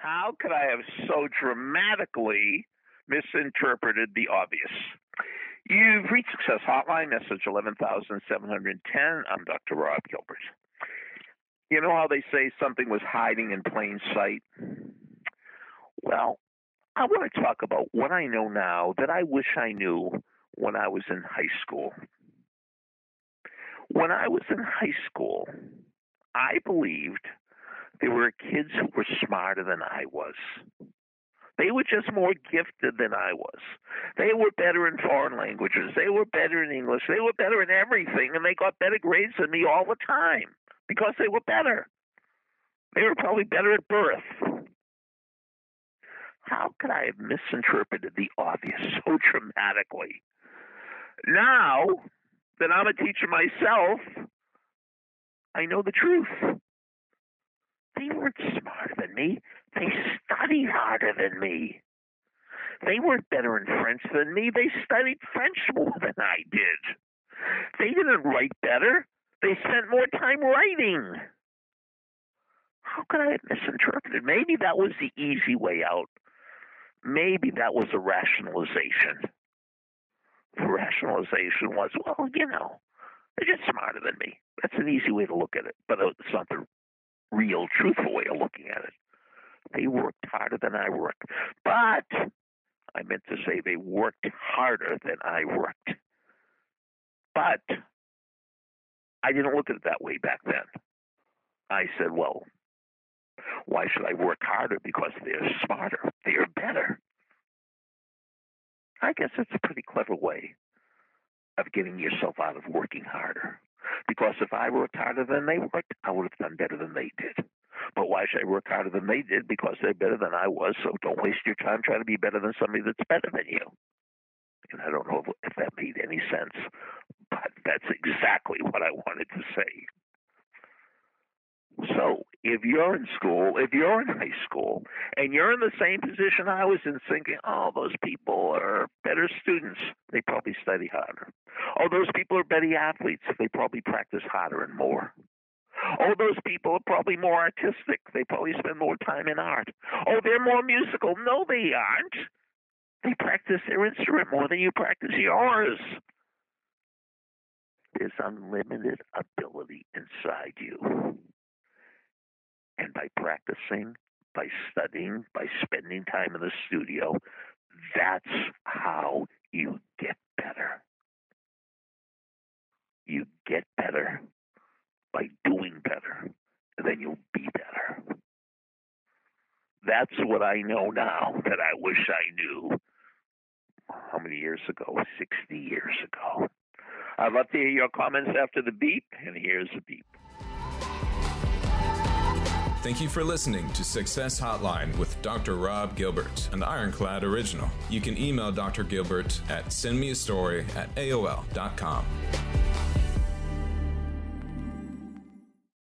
How could I have so dramatically misinterpreted the obvious? You've reached Success Hotline, message 11710. I'm Dr. Rob Gilbert. You know how they say something was hiding in plain sight? Well, I want to talk about what I know now that I wish I knew when I was in high school. When I was in high school, I believed there were kids who were smarter than I was. They were just more gifted than I was. They were better in foreign languages. They were better in English. They were better in everything, and they got better grades than me all the time because they were better. They were probably better at birth. How could I have misinterpreted the obvious so dramatically? Now that I'm a teacher myself, I know the truth. They weren't smarter than me. They studied harder than me. They weren't better in French than me. They studied French more than I did. They didn't write better. They spent more time writing. How could I have misinterpreted? Maybe that was the easy way out. Maybe that was a rationalization. The rationalization was, well, you know, they're just smarter than me. That's an easy way to look at it, but it's not the real, truthful way of looking at it. They worked harder than I worked. But I meant to say they worked harder than I worked. But I didn't look at it that way back then. I said, well, why should I work harder? Because they're smarter, they're better. I guess it's a pretty clever way of getting yourself out of working harder. Because if I worked harder than they worked, I would have done better than they did. But why should I work harder than they did? Because they're better than I was. So don't waste your time trying to be better than somebody that's better than you. And I don't know if that made any sense, but that's exactly what I wanted to say. So if you're in school, if you're in high school, and you're in the same position I was in, thinking, oh, those people are better students, they probably study harder. Oh, those people are better athletes, they probably practice harder and more. Oh, those people are probably more artistic. They probably spend more time in art. Oh, they're more musical. No, they aren't. They practice their instrument more than you practice yours. There's unlimited ability inside you. And by practicing, by studying, by spending time in the studio, that's how you get better. You get better by doing better, and then you'll be better. That's what I know now that I wish I knew how many years ago? 60 years ago. I'd love to hear your comments after the beep, and here's the beep. Thank you for listening to Success Hotline with Dr. Rob Gilbert, an Ironclad original. You can email Dr. Gilbert at sendmeastory at AOL.com.